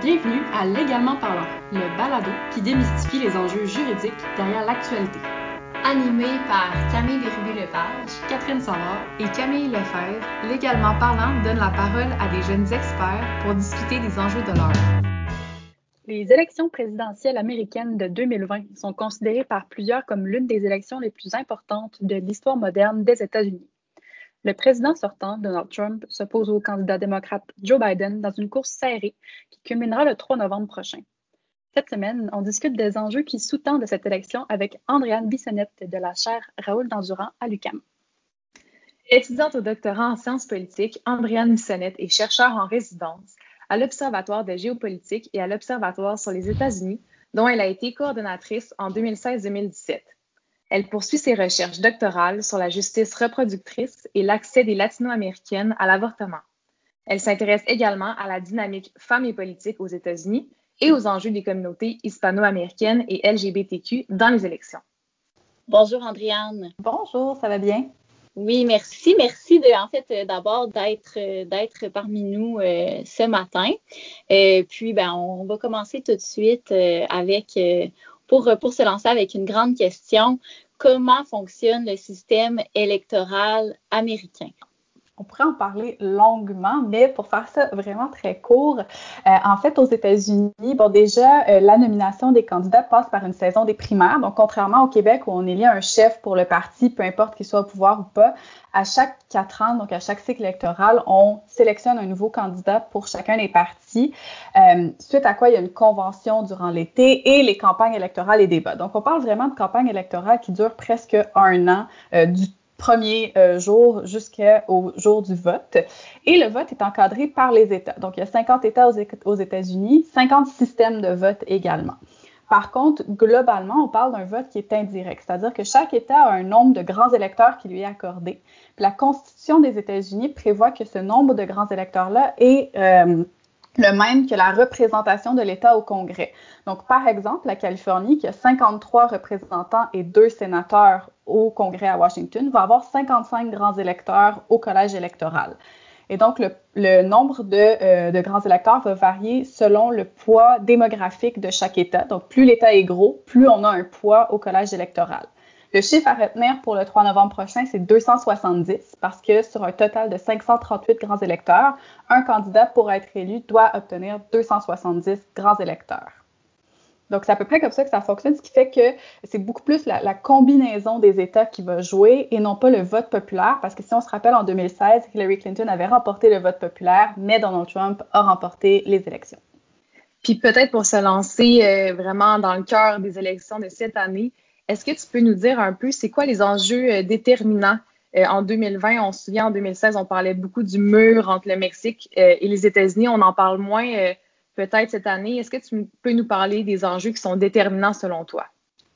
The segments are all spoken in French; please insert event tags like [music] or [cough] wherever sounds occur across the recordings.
Bienvenue à Légalement parlant, le balado qui démystifie les enjeux juridiques derrière l'actualité. Animé par Camille Bérubé-Lepage, Catherine Savard et Camille Lefebvre, Légalement parlant donne la parole à des jeunes experts pour discuter des enjeux de l'heure. Les élections présidentielles américaines de 2020 sont considérées par plusieurs comme l'une des élections les plus importantes de l'histoire moderne des États-Unis. Le président sortant, Donald Trump, s'oppose au candidat démocrate Joe Biden dans une course serrée qui culminera le 3 novembre prochain. Cette semaine, on discute des enjeux qui sous-tendent cette élection avec Andréane Bissonnette de la chaire Raoul Dandurand à l'UQAM. Étudiante au doctorat en sciences politiques, Andréane Bissonnette est chercheure en résidence à l'Observatoire de géopolitique et à l'Observatoire sur les États-Unis, dont elle a été coordonnatrice en 2016-2017. Elle poursuit ses recherches doctorales sur la justice reproductrice et l'accès des latino-américaines à l'avortement. Elle s'intéresse également à la dynamique femmes et politique aux États-Unis et aux enjeux des communautés hispano-américaines et LGBTQ dans les élections. Bonjour Andréane. Bonjour, ça va bien? Oui, merci. Merci de, en fait, d'abord d'être, d'être parmi nous euh, ce matin. Euh, puis, ben, on va commencer tout de suite euh, avec, pour, pour se lancer avec une grande question. Comment fonctionne le système électoral américain? On pourrait en parler longuement, mais pour faire ça vraiment très court, euh, en fait, aux États-Unis, bon, déjà, euh, la nomination des candidats passe par une saison des primaires. Donc, contrairement au Québec où on élit un chef pour le parti, peu importe qu'il soit au pouvoir ou pas, à chaque quatre ans, donc à chaque cycle électoral, on sélectionne un nouveau candidat pour chacun des partis, euh, suite à quoi il y a une convention durant l'été et les campagnes électorales et débats. Donc, on parle vraiment de campagne électorale qui dure presque un an du premier euh, jour jusqu'au jour du vote. Et le vote est encadré par les États. Donc, il y a 50 États aux États-Unis, 50 systèmes de vote également. Par contre, globalement, on parle d'un vote qui est indirect, c'est-à-dire que chaque État a un nombre de grands électeurs qui lui est accordé. Puis la Constitution des États-Unis prévoit que ce nombre de grands électeurs-là est euh, le même que la représentation de l'État au Congrès. Donc, par exemple, la Californie, qui a 53 représentants et deux sénateurs au Congrès à Washington, va avoir 55 grands électeurs au collège électoral. Et donc, le, nombre euh, de, grands électeurs va varier selon le poids démographique de chaque État. Donc, plus l'État est gros, plus on a un poids au collège électoral. Le chiffre à retenir pour le 3 novembre prochain, c'est 270 parce que sur un total de 538 grands électeurs, un candidat pour être élu doit obtenir 270 grands électeurs. Donc, c'est à peu près comme ça que ça fonctionne, ce qui fait que c'est beaucoup plus la, combinaison des États qui va jouer et non pas le vote populaire, parce que si on se rappelle, en 2016, Hillary Clinton avait remporté le vote populaire, mais Donald Trump a remporté les élections. Puis peut-être pour se lancer euh, vraiment dans le cœur des élections de cette année, est-ce que tu peux nous dire un peu, c'est quoi les enjeux euh, déterminants? Euh, en 2020? On se souvient, en 2016, on parlait beaucoup du mur entre le Mexique et les États-Unis. On en parle moins peut-être cette année. Est-ce que tu peux nous parler des enjeux qui sont déterminants selon toi?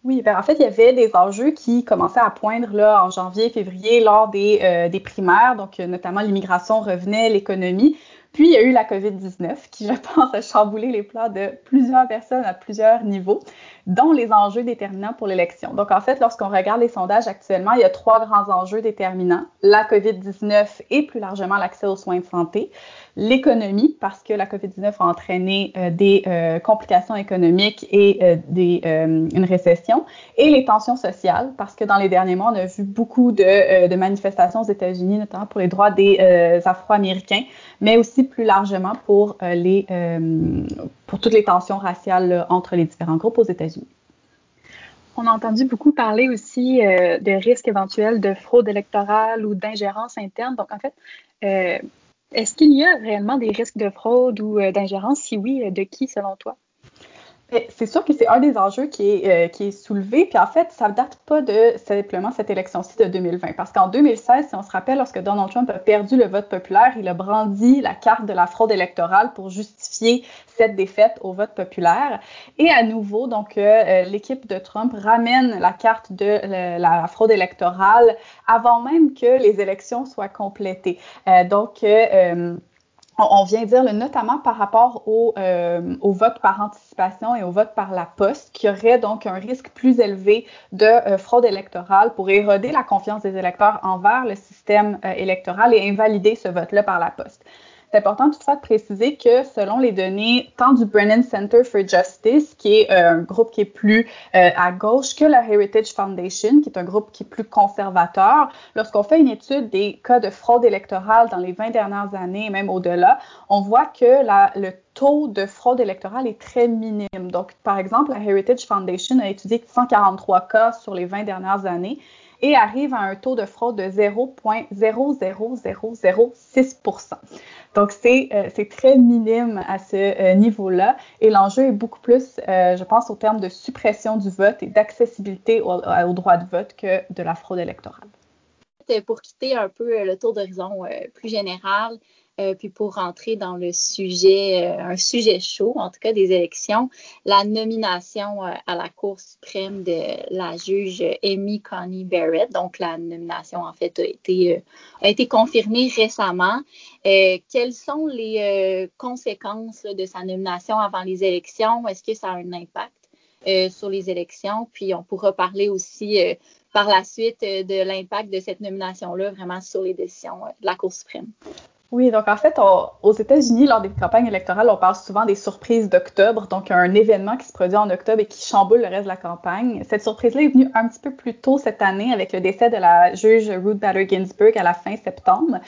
Oui, ben en fait, il y avait des enjeux qui commençaient à poindre là, en janvier, février, lors des, euh, des primaires, donc euh, notamment l'immigration revenait, l'économie. Puis, il y a eu la COVID-19 qui, je pense, a chamboulé les plans de plusieurs personnes à plusieurs niveaux, dont les enjeux déterminants pour l'élection. Donc, en fait, lorsqu'on regarde les sondages actuellement, il y a trois grands enjeux déterminants. La COVID-19 et plus largement l'accès aux soins de santé. L'économie, parce que la COVID-19 a entraîné euh, des euh, complications économiques et euh, des, une récession. Et les tensions sociales, parce que dans les derniers mois, on a vu beaucoup de, de manifestations aux États-Unis, notamment pour les droits des Afro-Américains, mais aussi plus largement pour, euh, les, euh, pour toutes les tensions raciales entre les différents groupes aux États-Unis. On a entendu beaucoup parler aussi euh, de risques éventuels de fraude électorale ou d'ingérence interne. Donc, en fait, est-ce qu'il y a réellement des risques de fraude ou d'ingérence? Si oui, de qui selon toi? C'est sûr que c'est un des enjeux qui est, euh, qui est soulevé. Puis en fait, ça ne date pas de simplement cette élection-ci de 2020. Parce qu'en 2016, si on se rappelle, lorsque Donald Trump a perdu le vote populaire, il a brandi la carte de la fraude électorale pour justifier cette défaite au vote populaire. Et à nouveau, donc, euh, euh, l'équipe de Trump ramène la carte de la fraude électorale avant même que les élections soient complétées. donc, on vient dire notamment par rapport euh, au, vote par anticipation et au vote par la poste, qui aurait donc un risque plus élevé de euh, fraude électorale pour éroder la confiance des électeurs envers le système euh, électoral et invalider ce vote-là par la poste. C'est important toutefois de préciser que selon les données tant du Brennan Center for Justice, qui est euh, un groupe qui est plus euh, à gauche, que la Heritage Foundation, qui est un groupe qui est plus conservateur, lorsqu'on fait une étude des cas de fraude électorale dans les 20 dernières années, même au-delà, on voit que le taux de fraude électorale est très minime. Donc, par exemple, la Heritage Foundation a étudié 143 cas sur les 20 dernières années et arrive à un taux de fraude de 0,00006% Donc, euh, c'est très minime à ce euh, niveau-là et l'enjeu est beaucoup plus, euh, je pense, au terme de suppression du vote et d'accessibilité au, au, droit de vote que de la fraude électorale. Pour quitter un peu le tour d'horizon plus général, euh, puis pour rentrer dans le sujet, euh, un sujet chaud, en tout cas des élections, la nomination euh, à la Cour suprême de la juge Amy Connie Barrett. Donc, la nomination, en fait, a été confirmée récemment. quelles sont les conséquences de sa nomination avant les élections? Est-ce que ça a un impact sur les élections? Puis, on pourra parler aussi par la suite de l'impact de cette nomination-là vraiment sur les décisions de la Cour suprême. Oui, donc en fait, aux États-Unis, lors des campagnes électorales, on parle souvent des surprises d'octobre, donc un événement qui se produit en octobre et qui chamboule le reste de la campagne. Cette surprise-là est venue un petit peu plus tôt cette année avec le décès de la juge Ruth Bader Ginsburg à la fin septembre.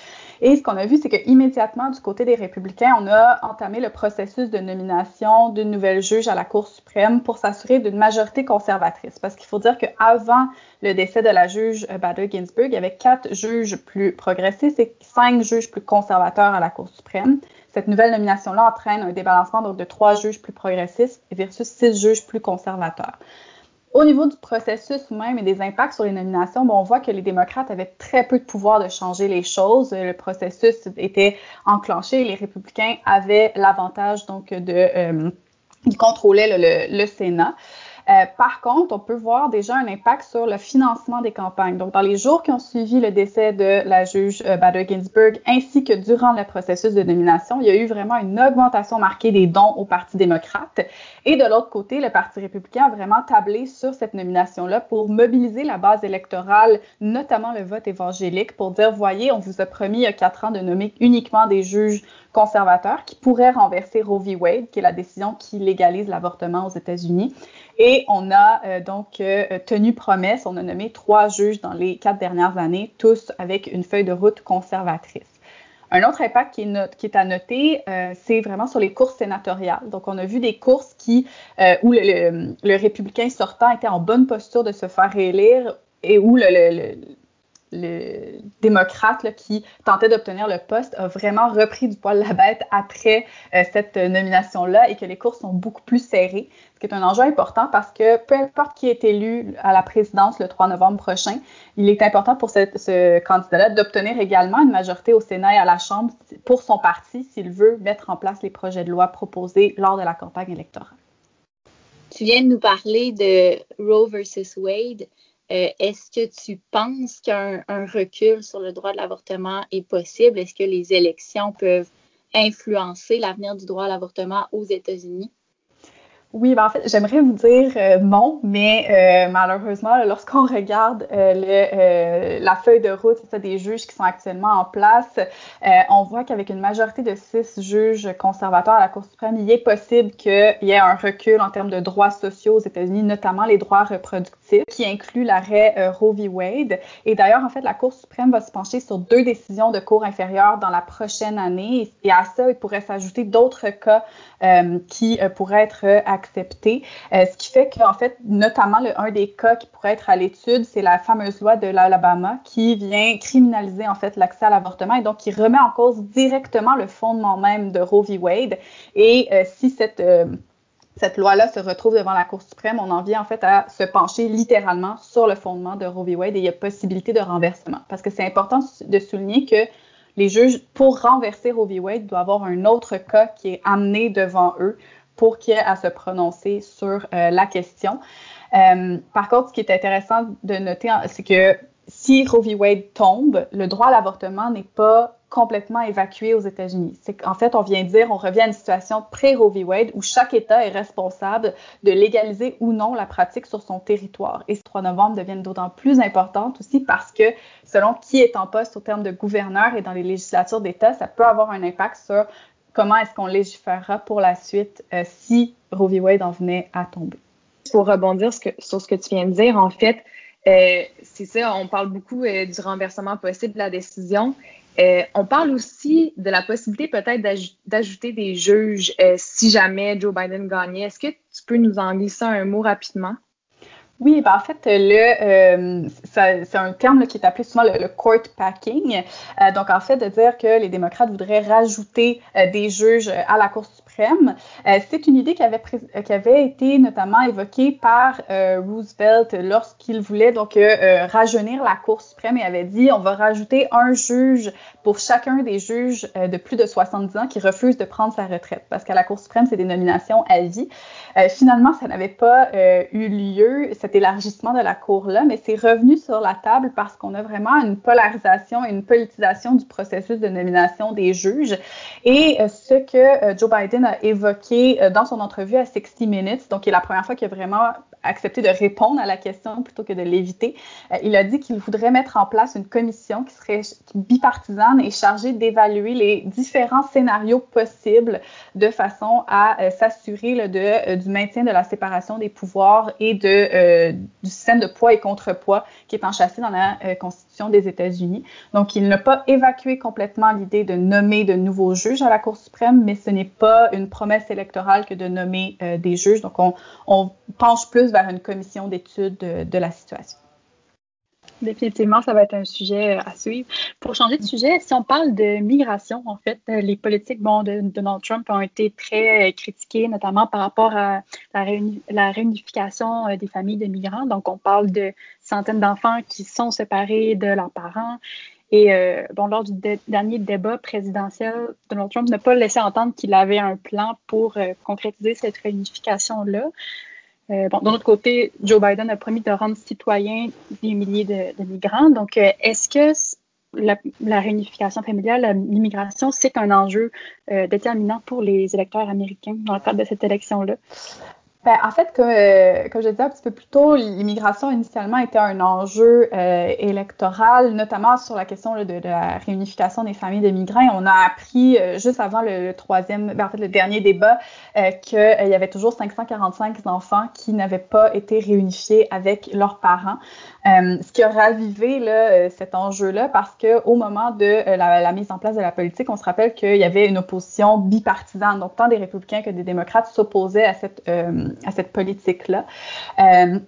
Et ce qu'on a vu, c'est qu'immédiatement, du côté des républicains, on a entamé le processus de nomination d'une nouvelle juge à la Cour suprême pour s'assurer d'une majorité conservatrice. Parce qu'il faut dire qu'avant le décès de la juge Bader Ginsburg, il y avait quatre juges plus progressistes et cinq juges plus conservateurs à la Cour suprême. Cette nouvelle nomination-là entraîne un débalancement donc, de trois juges plus progressistes versus six juges plus conservateurs. Au niveau du processus même et des impacts sur les nominations, bon, on voit que les démocrates avaient très peu de pouvoir de changer les choses. Le processus était enclenché et les républicains avaient l'avantage donc de euh, contrôler le, le Sénat. Euh, par contre, on peut voir déjà un impact sur le financement des campagnes. Donc, dans les jours qui ont suivi le décès de la juge euh, Bader Ginsburg, ainsi que durant le processus de nomination, il y a eu vraiment une augmentation marquée des dons au Parti démocrate. Et de l'autre côté, le Parti républicain a vraiment tablé sur cette nomination-là pour mobiliser la base électorale, notamment le vote évangélique, pour dire, voyez, on vous a promis il y a quatre ans de nommer uniquement des juges conservateurs qui pourraient renverser Roe v. Wade, qui est la décision qui légalise l'avortement aux États-Unis. Et on a euh, donc euh, tenu promesse, on a nommé trois juges dans les quatre dernières années, tous avec une feuille de route conservatrice. Un autre impact qui est, à noter, euh, c'est vraiment sur les courses sénatoriales. Donc, on a vu des courses qui, où le, le, républicain sortant était en bonne posture de se faire réélire et où le, le démocrate qui tentait d'obtenir le poste a vraiment repris du poil la bête après euh, cette nomination-là et que les courses sont beaucoup plus serrées, ce qui est un enjeu important parce que peu importe qui est élu à la présidence le 3 novembre prochain, il est important pour ce candidat-là d'obtenir également une majorité au Sénat et à la Chambre pour son parti s'il veut mettre en place les projets de loi proposés lors de la campagne électorale. Tu viens de nous parler de Roe versus Wade. Euh, est-ce que tu penses qu'un recul sur le droit de l'avortement est possible? Est-ce que les élections peuvent influencer l'avenir du droit à l'avortement aux États-Unis? Oui, ben en fait, j'aimerais vous dire euh, non, mais euh, malheureusement, lorsqu'on regarde euh, le, la feuille de route ça, des juges qui sont actuellement en place, on voit qu'avec une majorité de six juges conservateurs à la Cour suprême, il est possible qu'il y ait un recul en termes de droits sociaux aux États-Unis, notamment les droits reproductifs, qui inclut l'arrêt Roe v. Wade. Et d'ailleurs, en fait, la Cour suprême va se pencher sur deux décisions de cour inférieure dans la prochaine année. Et à ça, il pourrait s'ajouter d'autres cas qui pourraient être Euh, ce qui fait qu'en fait, notamment, le, un des cas qui pourrait être à l'étude, c'est la fameuse loi de l'Alabama qui vient criminaliser en fait l'accès à l'avortement et donc qui remet en cause directement le fondement même de Roe v. Wade. Et euh, si cette euh, cette loi-là se retrouve devant la Cour suprême, on en vient en fait à se pencher littéralement sur le fondement de Roe v. Wade et il y a possibilité de renversement. Parce que c'est important de souligner que les juges, pour renverser Roe v. Wade, doivent avoir un autre cas qui est amené devant eux pour qu'il ait à se prononcer sur euh, la question. Euh, par contre, ce qui est intéressant de noter, c'est que si Roe v. Wade tombe, le droit à l'avortement n'est pas complètement évacué aux États-Unis. Qu'en fait, on vient dire, on revient à une situation pré-Roe v. Wade où chaque État est responsable de légaliser ou non la pratique sur son territoire. Et ce 3 novembre deviennent d'autant plus importantes aussi parce que selon qui est en poste au terme de gouverneur et dans les législatures d'État, ça peut avoir un impact sur comment est-ce qu'on légiférera pour la suite euh, si Roe v. Wade en venait à tomber? Pour rebondir sur ce que tu viens de dire, en fait, euh, c'est ça, on parle beaucoup euh, du renversement possible de la décision. On parle aussi de la possibilité peut-être d'ajouter des juges si jamais Joe Biden gagnait. Est-ce que tu peux nous en glisser un mot rapidement? Oui, ben en fait, le, c'est un terme qui est appelé souvent le, court packing. donc, en fait, de dire que les démocrates voudraient rajouter des juges à la Cour euh, c'est une idée qui avait, euh, qui avait été notamment évoquée par euh, Roosevelt lorsqu'il voulait donc rajeunir la Cour suprême et avait dit on va rajouter un juge pour chacun des juges de plus de 70 ans qui refusent de prendre sa retraite parce qu'à la Cour suprême, c'est des nominations à vie. finalement, ça n'avait pas eu lieu, cet élargissement de la Cour-là, mais c'est revenu sur la table parce qu'on a vraiment une polarisation et une politisation du processus de nomination des juges. Et ce que Joe Biden évoqué euh, dans son entrevue à 60 Minutes, donc qui est la première fois qu'il a vraiment accepté de répondre à la question plutôt que de l'éviter. Euh, il a dit qu'il voudrait mettre en place une commission qui serait bipartisane et chargée d'évaluer les différents scénarios possibles de façon à euh, s'assurer de, du maintien de la séparation des pouvoirs et de, du système de poids et contrepoids qui est enchâssé dans la Constitution des États-Unis. Donc, il n'a pas évacué complètement l'idée de nommer de nouveaux juges à la Cour suprême, mais ce n'est pas une promesse électorale que de nommer euh, des juges. Donc, on, penche plus vers une commission d'études de, la situation. Définitivement, ça va être un sujet à suivre. Pour changer de sujet, si on parle de migration, en fait, euh, les politiques de Donald Trump ont été très euh, critiquées, notamment par rapport à la réunification des familles de migrants. Donc, on parle de centaines d'enfants qui sont séparés de leurs parents et euh, bon, lors du dernier débat présidentiel, Donald Trump n'a pas laissé entendre qu'il avait un plan pour euh, concrétiser cette réunification-là. Euh, bon, d'un autre côté, Joe Biden a promis de rendre citoyens des milliers de, migrants. Donc, est-ce que la, réunification familiale, l'immigration, c'est un enjeu déterminant pour les électeurs américains dans le cadre de cette élection-là? Ben, en fait, comme, euh, comme, je disais un petit peu plus tôt, l'immigration initialement était un enjeu euh, électoral, notamment sur la question de, la réunification des familles de migrants. On a appris euh, juste avant le, troisième, ben, en fait, le dernier débat, qu'il y avait toujours 545 enfants qui n'avaient pas été réunifiés avec leurs parents. ce qui a ravivé là, cet enjeu-là parce que au moment de la, la, mise en place de la politique, on se rappelle qu'il y avait une opposition bipartisane, donc tant des républicains que des démocrates s'opposaient à cette à cette politique-là. Euh,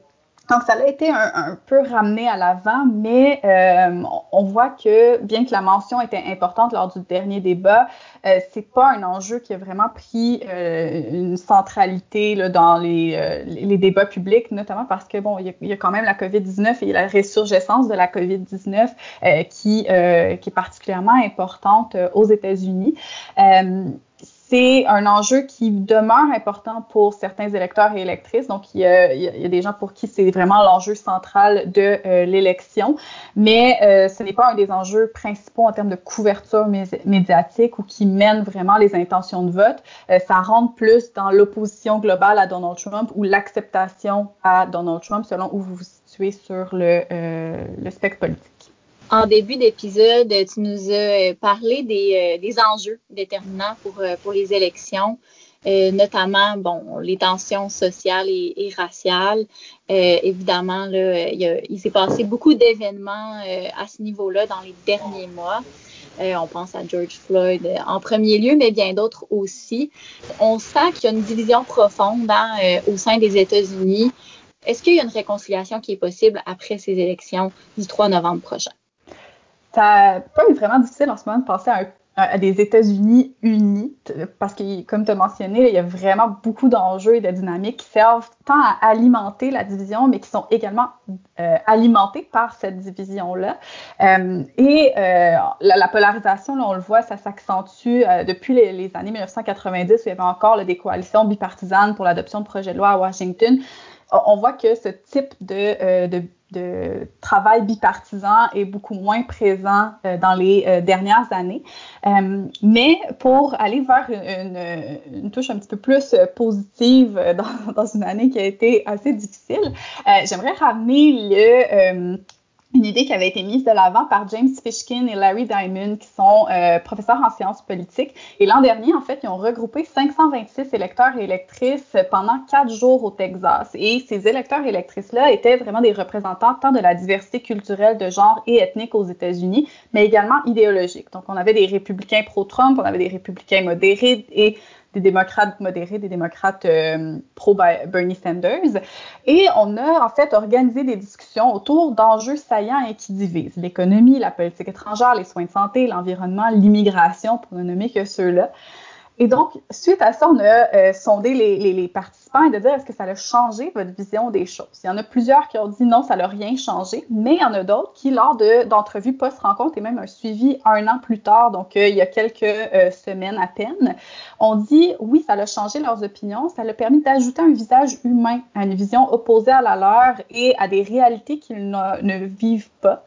donc, ça a été un, peu ramené à l'avant, mais euh, on voit que bien que la mention était importante lors du dernier débat, euh, c'est pas un enjeu qui a vraiment pris euh, une centralité dans les, débats publics, notamment parce que bon, il y, a, quand même la COVID-19 et la résurgescence de la COVID-19 qui, qui est particulièrement importante aux États-Unis c'est un enjeu qui demeure important pour certains électeurs et électrices. Donc, il y a, des gens pour qui c'est vraiment l'enjeu central de euh, l'élection, mais euh, ce n'est pas un des enjeux principaux en termes de couverture médiatique ou qui mène vraiment les intentions de vote. Euh, ça rentre plus dans l'opposition globale à Donald Trump ou l'acceptation à Donald Trump selon où vous vous situez sur le, le spectre politique. En début d'épisode, tu nous as parlé des, euh, des enjeux déterminants pour, euh, pour les élections, euh, notamment bon, les tensions sociales et, et raciales. Euh, évidemment, là, il, il s'est passé beaucoup d'événements à ce niveau-là dans les derniers mois. on pense à George Floyd en premier lieu, mais bien d'autres aussi. On sent qu'il y a une division profonde hein, au sein des États-Unis. Est-ce qu'il y a une réconciliation qui est possible après ces élections du 3 novembre prochain? Ça peut être vraiment difficile en ce moment de penser à, des États-Unis unis, parce que, comme tu as mentionné, il y a vraiment beaucoup d'enjeux et de dynamiques qui servent tant à alimenter la division, mais qui sont également euh, alimentés par cette division-là. Euh, et euh, la, polarisation, là, on le voit, ça s'accentue depuis les, années 1990, où il y avait encore des coalitions bipartisanes pour l'adoption de projets de loi à Washington. On voit que ce type de, de de travail bipartisan est beaucoup moins présent euh, dans les euh, dernières années. Euh, mais pour aller vers une, une, touche un petit peu plus positive dans, [laughs] dans, une année qui a été assez difficile, j'aimerais ramener le une idée qui avait été mise de l'avant par James Fishkin et Larry Diamond, qui sont euh, professeurs en sciences politiques. Et l'an dernier, en fait, ils ont regroupé 526 électeurs et électrices pendant quatre jours au Texas. Et ces électeurs et électrices-là étaient vraiment des représentants tant de la diversité culturelle de genre et ethnique aux États-Unis, mais également idéologique. Donc, on avait des républicains pro-Trump, on avait des républicains modérés et des démocrates modérés, des démocrates euh, pro-Bernie Sanders. Et on a en fait organisé des discussions autour d'enjeux saillants et qui divisent l'économie, la politique étrangère, les soins de santé, l'environnement, l'immigration, pour ne nommer que ceux-là. Et donc, suite à ça, on a euh, sondé les, les, les, participants et de dire est-ce que ça a changé votre vision des choses? Il y en a plusieurs qui ont dit non, ça n'a rien changé, mais il y en a d'autres qui, lors d'entrevues post-rencontre et même un suivi un an plus tard, donc euh, il y a quelques euh, semaines à peine, ont dit oui, ça a changé leurs opinions, ça a permis d'ajouter un visage humain à une vision opposée à la leur et à des réalités qu'ils ne vivent pas.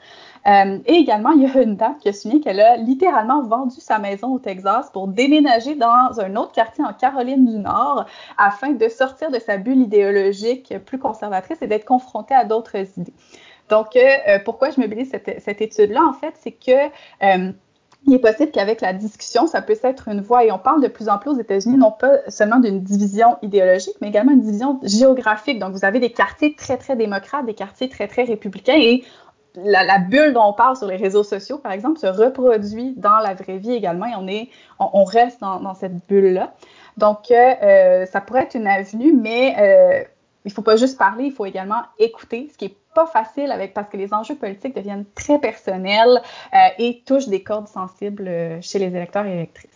Euh, et également, il y a une dame qui a souligné qu'elle a littéralement vendu sa maison au Texas pour déménager dans un autre quartier en Caroline du Nord afin de sortir de sa bulle idéologique plus conservatrice et d'être confrontée à d'autres idées. Donc, euh, euh, pourquoi je mobilise cette, cette étude-là, en fait, c'est que il est possible qu'avec la discussion, ça puisse être une voie. Et on parle de plus en plus aux États-Unis, non pas seulement d'une division idéologique, mais également une division géographique. Donc, vous avez des quartiers très, très démocrates, des quartiers très, très républicains. La, bulle dont on parle sur les réseaux sociaux, par exemple, se reproduit dans la vraie vie également et on, est, on, reste dans, cette bulle-là. Donc, euh, euh, ça pourrait être une avenue, mais euh, il ne faut pas juste parler, il faut également écouter, ce qui n'est pas facile avec parce que les enjeux politiques deviennent très personnels et touchent des cordes sensibles chez les électeurs et électrices.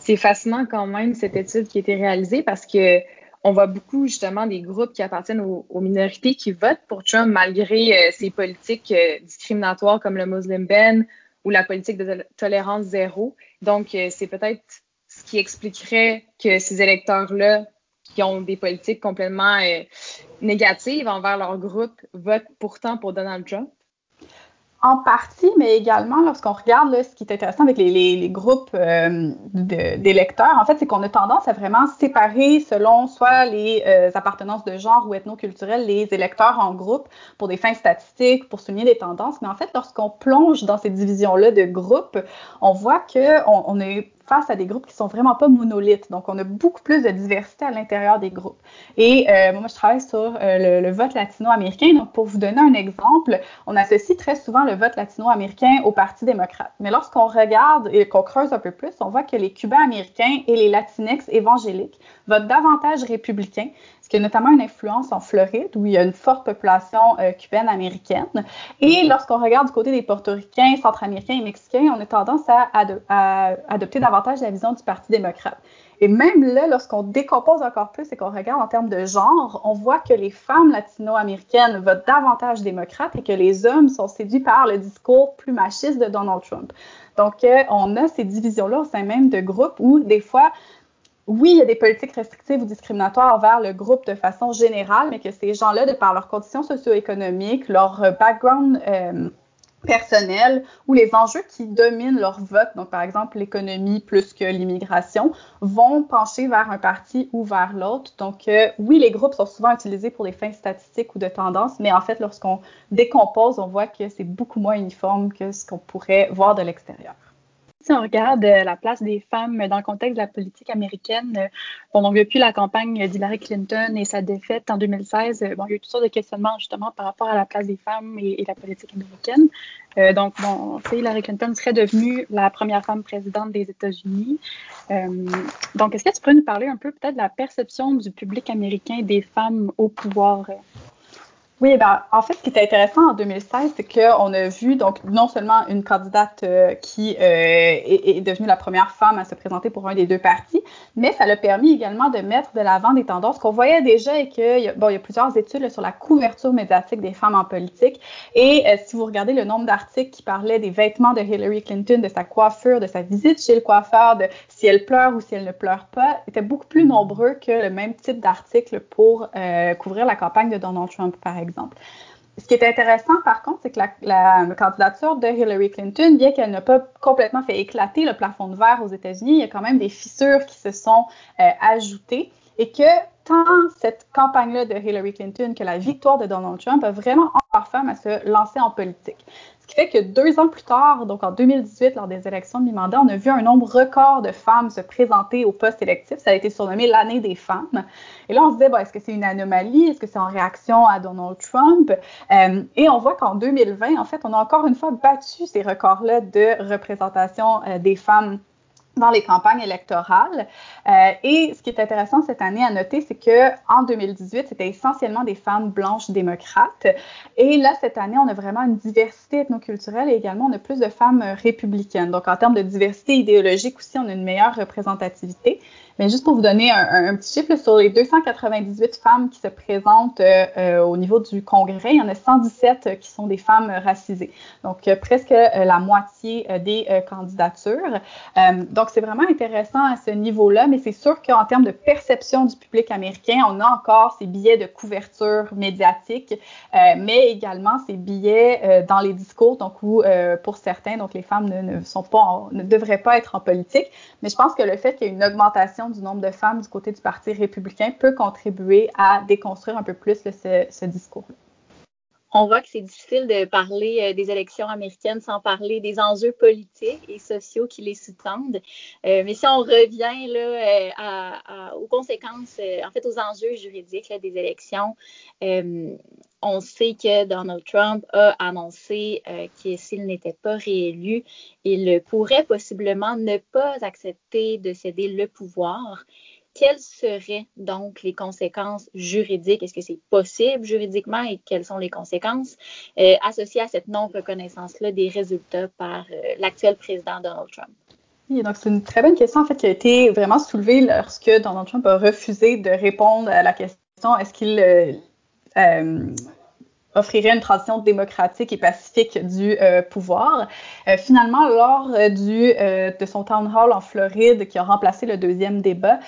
C'est fascinant quand même cette étude qui a été réalisée parce que on voit beaucoup justement des groupes qui appartiennent aux, minorités qui votent pour Trump malgré euh, ses politiques euh, discriminatoires comme le Muslim ban ou la politique de tolérance zéro. Donc, euh, c'est peut-être ce qui expliquerait que ces électeurs-là, qui ont des politiques complètement négatives envers leur groupe, votent pourtant pour Donald Trump. En partie, mais également lorsqu'on regarde ce qui est intéressant avec les groupes euh, d'électeurs, en fait, c'est qu'on a tendance à vraiment séparer selon soit les euh, appartenances de genre ou ethnoculturelles les électeurs en groupe pour des fins statistiques, pour souligner des tendances. Mais en fait, lorsqu'on plonge dans ces divisions-là de groupes, on voit qu'on on est face à des groupes qui sont vraiment pas monolithes. Donc, on a beaucoup plus de diversité à l'intérieur des groupes. Et euh, moi, je travaille sur euh, le, vote latino-américain. Donc, pour vous donner un exemple, on associe très souvent le vote latino-américain au Parti démocrate. Mais lorsqu'on regarde et qu'on creuse un peu plus, on voit que les Cubains américains et les Latinx évangéliques votent davantage républicains, ce qui a notamment une influence en Floride, où il y a une forte population euh, cubaine américaine. Et lorsqu'on regarde du côté des portoricains, centra-américains et mexicains, on a tendance à, à adopter davantage la vision du Parti démocrate. Et même là, lorsqu'on décompose encore plus et qu'on regarde en termes de genre, on voit que les femmes latino-américaines votent davantage démocrates et que les hommes sont séduits par le discours plus machiste de Donald Trump. Donc, euh, on a ces divisions-là au sein même de groupes où, des fois, oui, il y a des politiques restrictives ou discriminatoires envers le groupe de façon générale, mais que ces gens-là, de par leurs conditions socio-économiques, leur euh, background euh, personnel ou les enjeux qui dominent leur vote, donc par exemple l'économie plus que l'immigration, vont pencher vers un parti ou vers l'autre. Donc euh, oui, les groupes sont souvent utilisés pour des fins statistiques ou de tendance, mais en fait, lorsqu'on décompose, on voit que c'est beaucoup moins uniforme que ce qu'on pourrait voir de l'extérieur. Si on regarde euh, la place des femmes dans le contexte de la politique américaine, euh, bon, depuis la campagne d'Hillary Clinton et sa défaite en 2016, euh, bon, il y a eu toutes sortes de questionnements justement par rapport à la place des femmes et, la politique américaine. donc, bon, Hillary Clinton serait devenue la première femme présidente des États-Unis. donc, est-ce que tu pourrais nous parler un peu peut-être de la perception du public américain des femmes au pouvoir? Oui, ben, en fait, ce qui est intéressant en 2016, c'est qu'on a vu donc non seulement une candidate euh, qui euh, est, devenue la première femme à se présenter pour un des deux partis, mais ça l'a permis également de mettre de l'avant des tendances qu'on voyait déjà et que bon, il y a plusieurs études sur la couverture médiatique des femmes en politique. Et euh, si vous regardez le nombre d'articles qui parlaient des vêtements de Hillary Clinton, de sa coiffure, de sa visite chez le coiffeur, de si elle pleure ou si elle ne pleure pas, étaient beaucoup plus nombreux que le même type d'articles pour couvrir la campagne de Donald Trump, par exemple. Ce qui est intéressant, par contre, c'est que la, candidature de Hillary Clinton, bien qu'elle n'a pas complètement fait éclater le plafond de verre aux États-Unis, il y a quand même des fissures qui se sont euh, ajoutées et que tant cette campagne-là de Hillary Clinton que la victoire de Donald Trump a vraiment encore femme à se lancer en politique. Ce qui fait que deux ans plus tard, donc en 2018, lors des élections de mi-mandat, on a vu un nombre record de femmes se présenter au poste électif. Ça a été surnommé l'année des femmes. Et là, on se disait, est-ce que c'est une anomalie? Est-ce que c'est en réaction à Donald Trump? Euh, et on voit qu'en 2020, en fait, on a encore une fois battu ces records-là de représentation euh, des femmes dans les campagnes électorales. Euh, et ce qui est intéressant cette année à noter, c'est que en 2018, c'était essentiellement des femmes blanches démocrates. Et là, cette année, on a vraiment une diversité ethnoculturelle et également on a plus de femmes républicaines. Donc, en termes de diversité idéologique aussi, on a une meilleure représentativité. Mais juste pour vous donner un, petit chiffre, sur les 298 femmes qui se présentent euh, euh, au niveau du Congrès, il y en a 117 qui sont des femmes racisées. Donc, euh, presque la moitié des candidatures. donc, c'est vraiment intéressant à ce niveau-là, mais c'est sûr qu'en termes de perception du public américain, on a encore ces billets de couverture médiatique, mais également ces billets dans les discours, donc où pour certains, donc les femmes ne sont pas, ne devraient pas être en politique. Mais je pense que le fait qu'il y ait une augmentation du nombre de femmes du côté du Parti républicain peut contribuer à déconstruire un peu plus ce, ce discours. On voit que c'est difficile de parler euh, des élections américaines sans parler des enjeux politiques et sociaux qui les sous-tendent. Euh, mais si on revient là, euh, aux conséquences, en fait aux enjeux juridiques des élections, on sait que Donald Trump a annoncé que s'il n'était pas réélu, il pourrait possiblement ne pas accepter de céder le pouvoir quelles seraient donc les conséquences juridiques? Est-ce que c'est possible juridiquement et quelles sont les conséquences euh, associées à cette non-reconnaissance-là des résultats par euh, l'actuel président Donald Trump? Oui, donc c'est une très bonne question en fait qui a été vraiment soulevée lorsque Donald Trump a refusé de répondre à la question est-ce qu'il euh, offrirait une transition démocratique et pacifique du euh, pouvoir. Euh, finalement, lors euh, du, de son town hall en Floride, qui a remplacé le deuxième débat,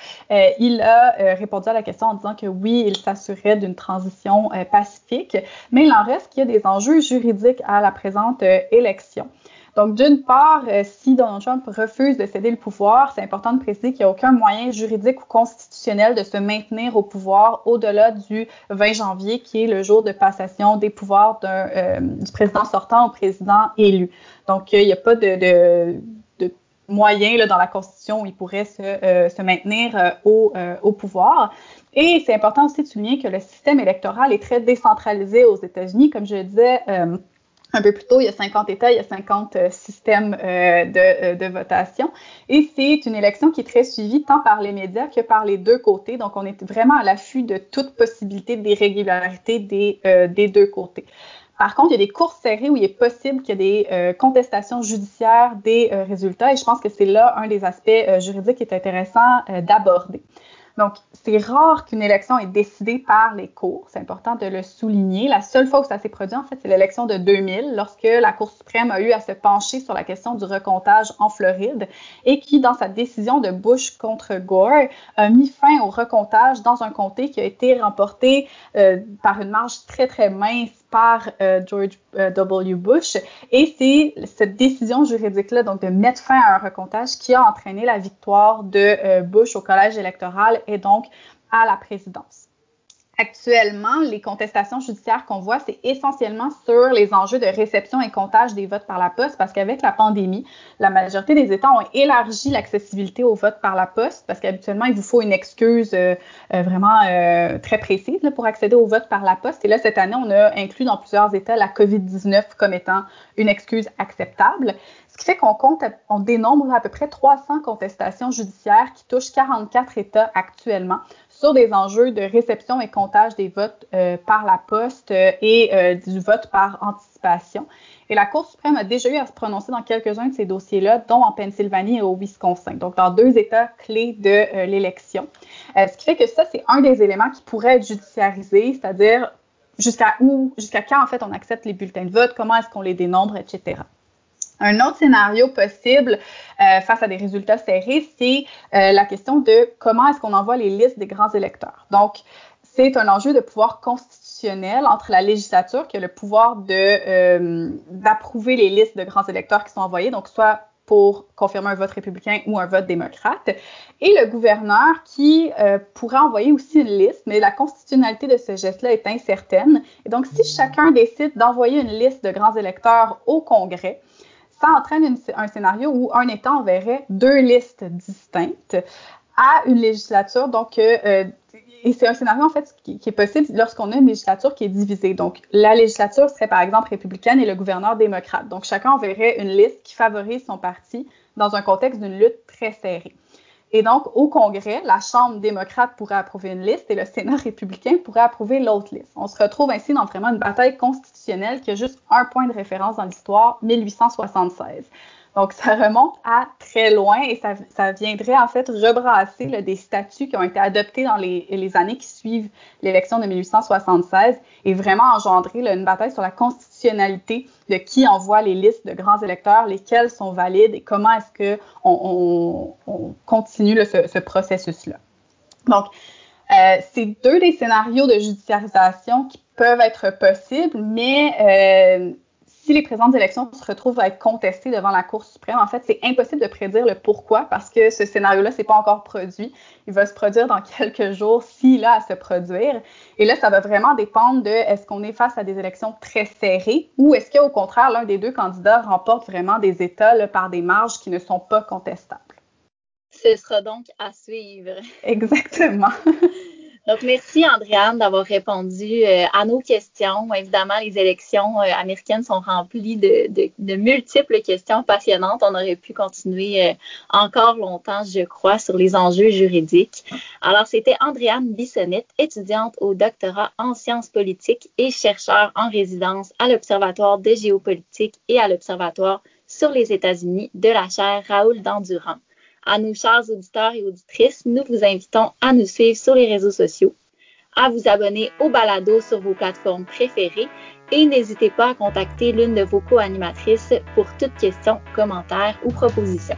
il a répondu à la question en disant que oui, il s'assurait d'une transition pacifique, mais il en reste qu'il y a des enjeux juridiques à la présente élection. Donc, d'une part, euh, si Donald Trump refuse de céder le pouvoir, c'est important de préciser qu'il n'y a aucun moyen juridique ou constitutionnel de se maintenir au pouvoir au-delà du 20 janvier, qui est le jour de passation des pouvoirs euh, du président sortant au président élu. Donc, il n'y a pas de, moyen dans la Constitution où il pourrait se, euh, se maintenir au, au pouvoir. Et c'est important aussi de souligner que le système électoral est très décentralisé aux États-Unis. Comme je le disais, un peu plus tôt, il y a 50 États, il y a 50 euh, systèmes euh, de, euh, de, votation. Et c'est une élection qui est très suivie tant par les médias que par les deux côtés. Donc, on est vraiment à l'affût de toute possibilité d'irrégularité des, des deux côtés. Par contre, il y a des courses serrées où il est possible qu'il y ait des contestations judiciaires des résultats et je pense que c'est là un des aspects juridiques qui est intéressant d'aborder. Donc, c'est rare qu'une élection est décidée par les cours. C'est important de le souligner. La seule fois où ça s'est produit, en fait, c'est l'élection de 2000, lorsque la Cour suprême a eu à se pencher sur la question du recomptage en Floride et qui, dans sa décision de Bush contre Gore, a mis fin au recomptage dans un comté qui a été remporté euh, par une marge très, très mince par euh, George euh, W. Bush. Et c'est cette décision juridique-là, donc de mettre fin à un recomptage, qui a entraîné la victoire de Bush au collège électoral et donc à la présidence. Actuellement, les contestations judiciaires qu'on voit, c'est essentiellement sur les enjeux de réception et comptage des votes par la poste, parce qu'avec la pandémie, la majorité des États ont élargi l'accessibilité aux votes par la poste, parce qu'habituellement, il vous faut une excuse euh, euh, vraiment euh, très précise là, pour accéder aux votes par la poste. Et là, cette année, on a inclus dans plusieurs États la COVID-19 comme étant une excuse acceptable. Ce qui fait qu'on compte, on dénombre à peu près 300 contestations judiciaires qui touchent 44 États actuellement sur des enjeux de réception et comptage des votes euh, par la poste euh, et euh, du vote par anticipation. Et la Cour suprême a déjà eu à se prononcer dans quelques-uns de ces dossiers-là, dont en Pennsylvanie et au Wisconsin, donc dans deux États clés de l'élection. ce qui fait que ça, c'est un des éléments qui pourrait être judiciarisé, c'est-à-dire jusqu'à où, jusqu'à quand en fait on accepte les bulletins de vote, comment est-ce qu'on les dénombre, etc. Un autre scénario possible euh, face à des résultats serrés, c'est euh, la question de comment est-ce qu'on envoie les listes des grands électeurs. Donc, c'est un enjeu de pouvoir constitutionnel entre la législature qui a le pouvoir euh, d'approuver les listes de grands électeurs qui sont envoyés, donc soit pour confirmer un vote républicain ou un vote démocrate, et le gouverneur qui euh, pourrait envoyer aussi une liste, mais la constitutionnalité de ce geste-là est incertaine. Et donc, si chacun décide d'envoyer une liste de grands électeurs au Congrès, ça entraîne un scénario où un État enverrait deux listes distinctes à une législature. Donc, euh, euh, et c'est un scénario en fait qui, est possible lorsqu'on a une législature qui est divisée. Donc, la législature serait par exemple républicaine et le gouverneur démocrate. Donc, chacun enverrait une liste qui favorise son parti dans un contexte d'une lutte très serrée. Et donc, au Congrès, la Chambre démocrate pourrait approuver une liste et le Sénat républicain pourrait approuver l'autre liste. On se retrouve ainsi dans vraiment une bataille constitutionnelle qui a juste un point de référence dans l'histoire, 1876. Donc, ça remonte à très loin et ça, viendrait en fait rebrasser des statuts qui ont été adoptés dans les, années qui suivent l'élection de 1876 et vraiment engendrer une bataille sur la constitutionnalité de qui envoie les listes de grands électeurs, lesquels sont valides et comment est-ce qu'on on, on continue ce, ce processus-là. Donc, euh, c'est deux des scénarios de judiciarisation qui peuvent être possibles, mais euh, si les présentes élections se retrouvent à être contestées devant la Cour suprême, en fait, c'est impossible de prédire le pourquoi parce que ce scénario-là, c'est pas encore produit. Il va se produire dans [laughs] quelques jours s'il a à se produire. Et là, ça va vraiment dépendre de est-ce qu'on est face à des élections très serrées ou est-ce qu'au contraire, l'un des deux candidats remporte vraiment des États par des marges qui ne sont pas contestables. Ce sera donc à suivre. Exactement. [laughs] Donc, merci, Andréane, d'avoir répondu euh, à nos questions. Évidemment, les élections euh, américaines sont remplies de, de, multiples questions passionnantes. On aurait pu continuer euh, encore longtemps, je crois, sur les enjeux juridiques. Alors, c'était Andréane Bissonnette, étudiante au doctorat en sciences politiques et chercheur en résidence à l'Observatoire de géopolitique et à l'Observatoire sur les États-Unis de la chaire Raoul Dandurand. À nos chers auditeurs et auditrices, nous vous invitons à nous suivre sur les réseaux sociaux, à vous abonner au balado sur vos plateformes préférées et n'hésitez pas à contacter l'une de vos co-animatrices pour toute question, commentaire ou proposition.